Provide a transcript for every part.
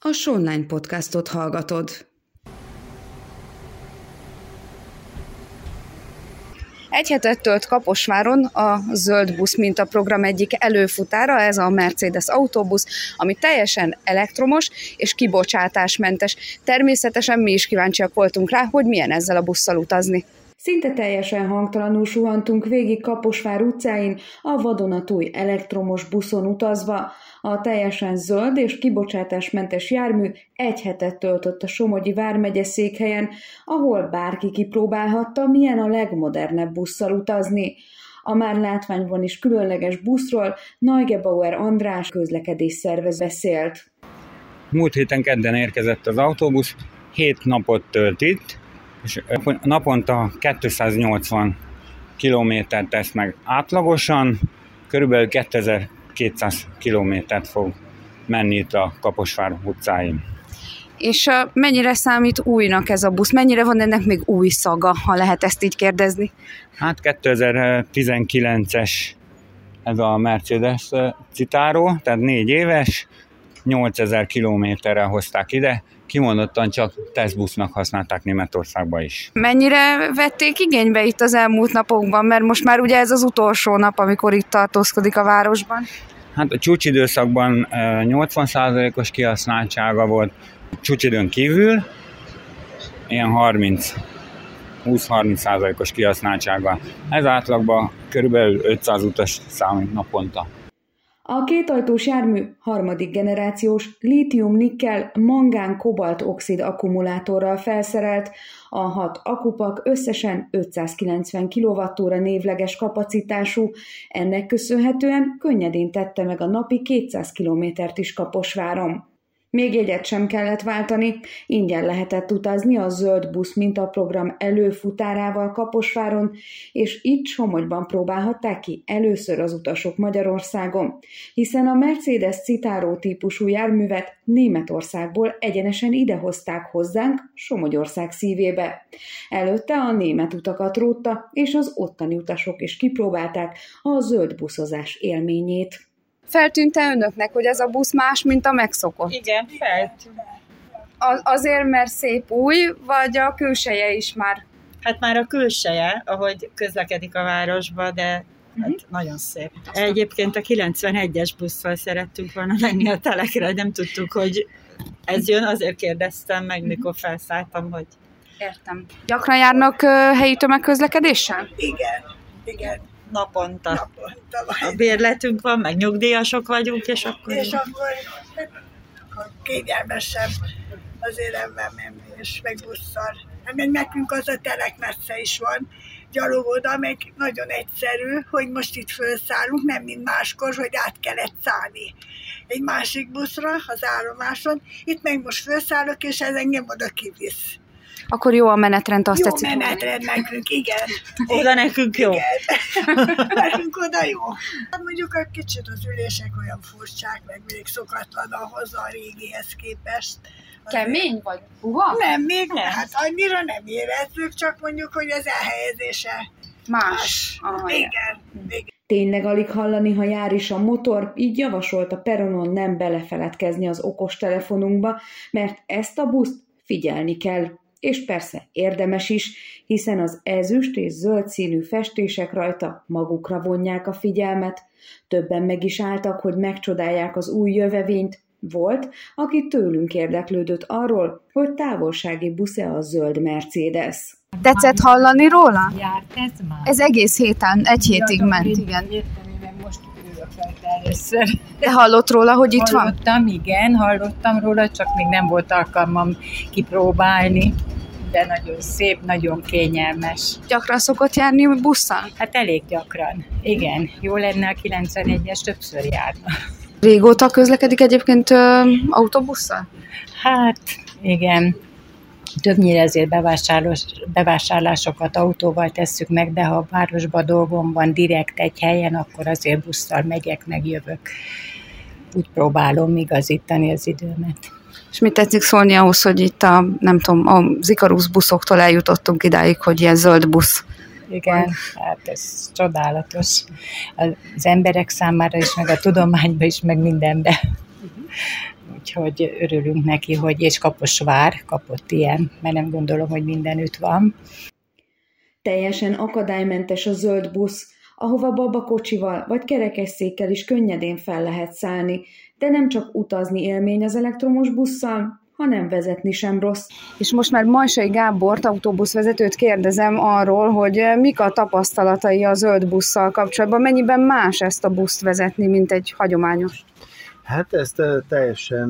A Sonline podcastot hallgatod. Egy hetet tölt Kaposváron a Zöld Busz program egyik előfutára, ez a Mercedes autóbusz, ami teljesen elektromos és kibocsátásmentes. Természetesen mi is kíváncsiak voltunk rá, hogy milyen ezzel a busszal utazni. Szinte teljesen hangtalanul suhantunk végig Kaposvár utcáin, a vadonatúj elektromos buszon utazva. A teljesen zöld és kibocsátásmentes jármű egy hetet töltött a Somogyi vármegye székhelyen, ahol bárki kipróbálhatta, milyen a legmodernebb busszal utazni. A már látványban is különleges buszról Neugebauer András közlekedés szervez beszélt. Múlt héten kedden érkezett az autóbusz, hét napot tölt itt, és naponta 280 kilométert tesz meg átlagosan, körülbelül 2200 kilométert fog menni itt a Kaposvár utcáin. És mennyire számít újnak ez a busz? Mennyire van ennek még új szaga, ha lehet ezt így kérdezni? Hát 2019-es ez a Mercedes Citaro, tehát négy éves, 8000 kilométerre hozták ide, kimondottan csak tesztbusznak használták Németországba is. Mennyire vették igénybe itt az elmúlt napokban, mert most már ugye ez az utolsó nap, amikor itt tartózkodik a városban? Hát a csúcsidőszakban 80%-os kihasználtsága volt, csúcsidőn kívül ilyen 30 20-30%-os kihasználtsága. Ez átlagban körülbelül 500 utas számít naponta. A kétajtós jármű harmadik generációs lítium-nikkel mangán-kobalt-oxid akkumulátorral felszerelt, a hat akupak összesen 590 kWh névleges kapacitású, ennek köszönhetően könnyedén tette meg a napi 200 kilométert is Kaposváron. Még jegyet sem kellett váltani, ingyen lehetett utazni a Zöld Busz mintaprogram előfutárával Kaposváron, és itt Somogyban próbálhatták ki először az utasok Magyarországon, hiszen a Mercedes Citaro típusú járművet Németországból egyenesen idehozták hozzánk Somogyország szívébe. Előtte a német utakat rótta, és az ottani utasok is kipróbálták a zöld buszozás élményét. Feltűnt-e önöknek, hogy ez a busz más, mint a megszokott? Igen, feltűnt. Az, azért, mert szép új, vagy a külseje is már? Hát már a külseje, ahogy közlekedik a városba, de hát uh-huh. nagyon szép. Egyébként a 91-es busszal szerettünk volna menni a telekre, nem tudtuk, hogy ez jön, azért kérdeztem meg, mikor felszálltam, hogy... Értem. Gyakran járnak uh, helyi tömegközlekedéssel? Igen, igen naponta. naponta a bérletünk van, meg nyugdíjasok vagyunk, és akkor... És akkor, kényelmesebb azért ebben menni, és meg busszal. Hát meg nekünk az a telek messze is van, gyalog oda, meg nagyon egyszerű, hogy most itt felszállunk, nem mint máskor, hogy át kellett szállni egy másik buszra az állomáson. Itt meg most felszállok, és ez engem oda kivisz. Akkor jó a menetrend, azt jó tetszik. Jó menetrend nekünk, igen. Oda nekünk jó. Igen. nekünk oda jó. Hát mondjuk egy kicsit az ülések olyan furcsák, meg még szokatlan ahhoz a régihez képest. Kemény vagy? Uha? Nem, még nem. Hát annyira nem érezzük, csak mondjuk, hogy az elhelyezése más. más. Aha, igen. igen. Tényleg alig hallani, ha jár is a motor, így javasolt a peronon nem belefeledkezni az okostelefonunkba, mert ezt a buszt figyelni kell és persze érdemes is, hiszen az ezüst és zöld színű festések rajta magukra vonják a figyelmet. Többen meg is álltak, hogy megcsodálják az új jövevényt, volt, aki tőlünk érdeklődött arról, hogy távolsági busze a zöld Mercedes. Tetszett hallani róla? Ez egész héten, egy hétig ment, igen. Először. De hallott róla, hogy itt hallottam, van? Hallottam, igen, hallottam róla, csak még nem volt alkalmam kipróbálni de nagyon szép, nagyon kényelmes. Gyakran szokott járni busszal? Hát elég gyakran, igen. Jó lenne a 91-es többször járna. Régóta közlekedik egyébként ö, autóbusszal? Hát igen, többnyire ezért bevásárlásokat autóval tesszük meg, de ha a városban dolgom van direkt egy helyen, akkor azért busszal megyek, meg jövök. Úgy próbálom igazítani az időmet. És mit tetszik szólni ahhoz, hogy itt a, nem tudom, a Zikarusz buszoktól eljutottunk idáig, hogy ilyen zöld busz igen, hát ez csodálatos. Az emberek számára is, meg a tudományban is, meg mindenbe. Úgyhogy örülünk neki, hogy és Kaposvár kapott ilyen, mert nem gondolom, hogy mindenütt van. Teljesen akadálymentes a zöld busz, ahova babakocsival vagy kerekesszékkel is könnyedén fel lehet szállni, de nem csak utazni élmény az elektromos busszal, hanem vezetni sem rossz. És most már Majsai Gábort, autóbuszvezetőt kérdezem arról, hogy mik a tapasztalatai a zöld busszal kapcsolatban, mennyiben más ezt a buszt vezetni, mint egy hagyományos? Hát ezt teljesen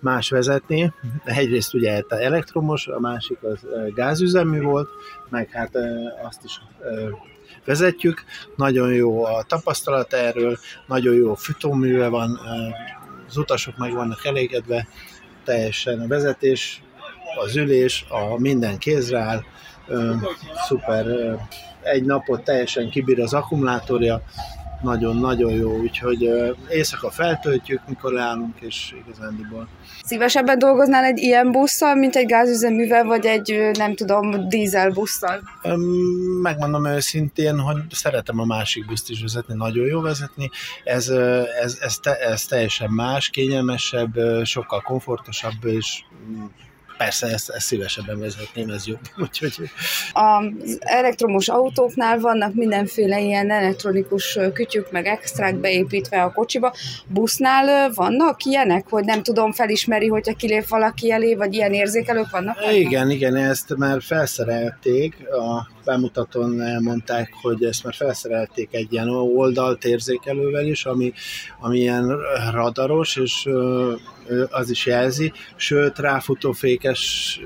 más vezetni. Egyrészt ugye elektromos, a másik az gázüzemű volt, meg hát azt is vezetjük. Nagyon jó a tapasztalat erről, nagyon jó futóműve van, az utasok meg vannak elégedve, teljesen a vezetés, az ülés, a minden kézre áll, szuper, egy napot teljesen kibír az akkumulátorja, nagyon-nagyon jó, úgyhogy éjszaka feltöltjük, mikor leállunk, és igazándiból. Szívesebben dolgoznál egy ilyen busszal, mint egy gázüzeművel, vagy egy, nem tudom, dízel busszal? Megmondom őszintén, hogy szeretem a másik buszt is vezetni, nagyon jó vezetni. Ez, ez, ez, te, ez teljesen más, kényelmesebb, sokkal komfortosabb, és persze ezt, ezt szívesebben vezetném, ez jobb. Úgyhogy... Az elektromos autóknál vannak mindenféle ilyen elektronikus kütyük, meg extrák beépítve a kocsiba. Busznál vannak ilyenek, hogy nem tudom, felismeri, hogyha kilép valaki elé, vagy ilyen érzékelők vannak? Igen, igen, ezt már felszerelték, a bemutatón elmondták, hogy ezt már felszerelték egy ilyen oldalt érzékelővel is, ami, ami ilyen radaros, és az is jelzi, sőt ráfutófékes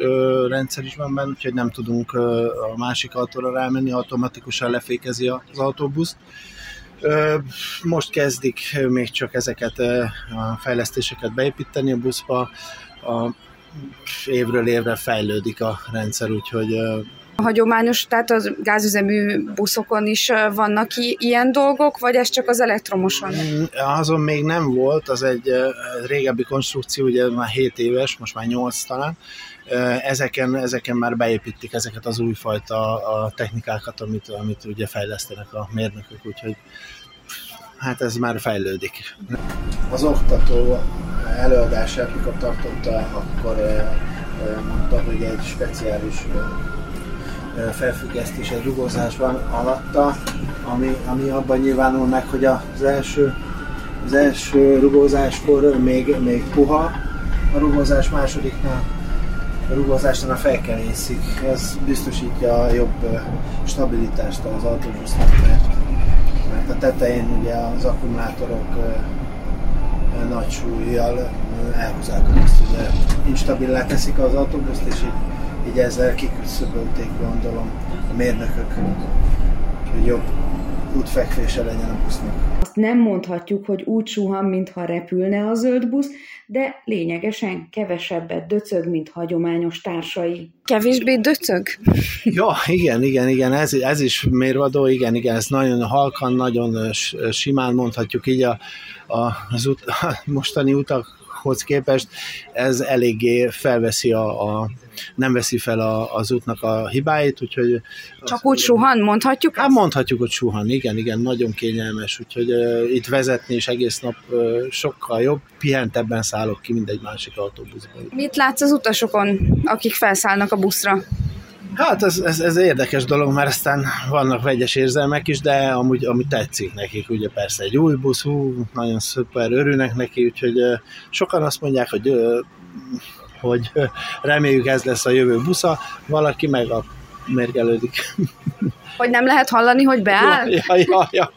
rendszer is van benne, úgyhogy nem tudunk a másik autóra rámenni, automatikusan lefékezi az autóbuszt. Most kezdik még csak ezeket a fejlesztéseket beépíteni a buszba, a évről évre fejlődik a rendszer, úgyhogy a hagyományos, tehát az gázüzemű buszokon is vannak ilyen dolgok, vagy ez csak az elektromoson? Mm, azon még nem volt, az egy régebbi konstrukció, ugye már 7 éves, most már 8 talán. Ezeken, ezeken már beépítik ezeket az újfajta a technikákat, amit, amit ugye fejlesztenek a mérnökök, úgyhogy hát ez már fejlődik. Az oktató előadását, mikor tartotta, akkor mondta, hogy egy speciális felfüggesztés egy rugózás van alatta, ami, ami abban nyilvánul meg, hogy az első, az első rugózáskor még, még puha, a rugózás másodiknál a rugózásnál a felkelészik. Ez biztosítja a jobb stabilitást az autóbusznak, mert, mert a tetején ugye az akkumulátorok nagy súlyjal elhúzák azt, hogy instabilá teszik az autóbuszt, és így így ezzel kiküszöbölték gondolom a mérnökök, hogy jobb útfekvése legyen a busznak. Azt nem mondhatjuk, hogy úgy suhan, mintha repülne a zöld busz, de lényegesen kevesebbet döcög, mint hagyományos társai. Kevésbé döcög? ja, igen, igen, igen, ez, ez is mérvadó, igen, igen, ez nagyon halkan, nagyon simán mondhatjuk így a, a, az ut, a mostani utakhoz képest, ez eléggé felveszi a, a nem veszi fel a, az útnak a hibáit, úgyhogy... Csak úgy suhan, mondhatjuk? Hát mondhatjuk, hogy suhan, igen, igen, nagyon kényelmes, úgyhogy uh, itt vezetni is egész nap uh, sokkal jobb, pihentebben szállok ki, mint egy másik autóbuszban. Mit látsz az utasokon, akik felszállnak a buszra? Hát ez, ez, ez érdekes dolog, mert aztán vannak vegyes érzelmek is, de amúgy, amúgy tetszik nekik, ugye persze egy új busz, hú, nagyon szuper, örülnek neki, úgyhogy sokan azt mondják, hogy hogy reméljük ez lesz a jövő busza, valaki meg a mérgelődik. Hogy nem lehet hallani, hogy beáll? Ja, ja, ja, ja.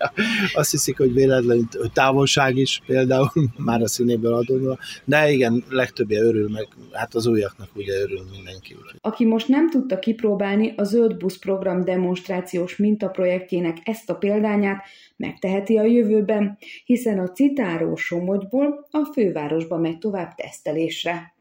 Azt hiszik, hogy véletlenül távolság is például, már a színéből adódva. De igen, legtöbbje örül meg, hát az újaknak ugye örül mindenki. Úgyhogy. Aki most nem tudta kipróbálni a Zöld Busz program demonstrációs mintaprojektjének ezt a példányát, megteheti a jövőben, hiszen a Citáró Somogyból a fővárosba megy tovább tesztelésre.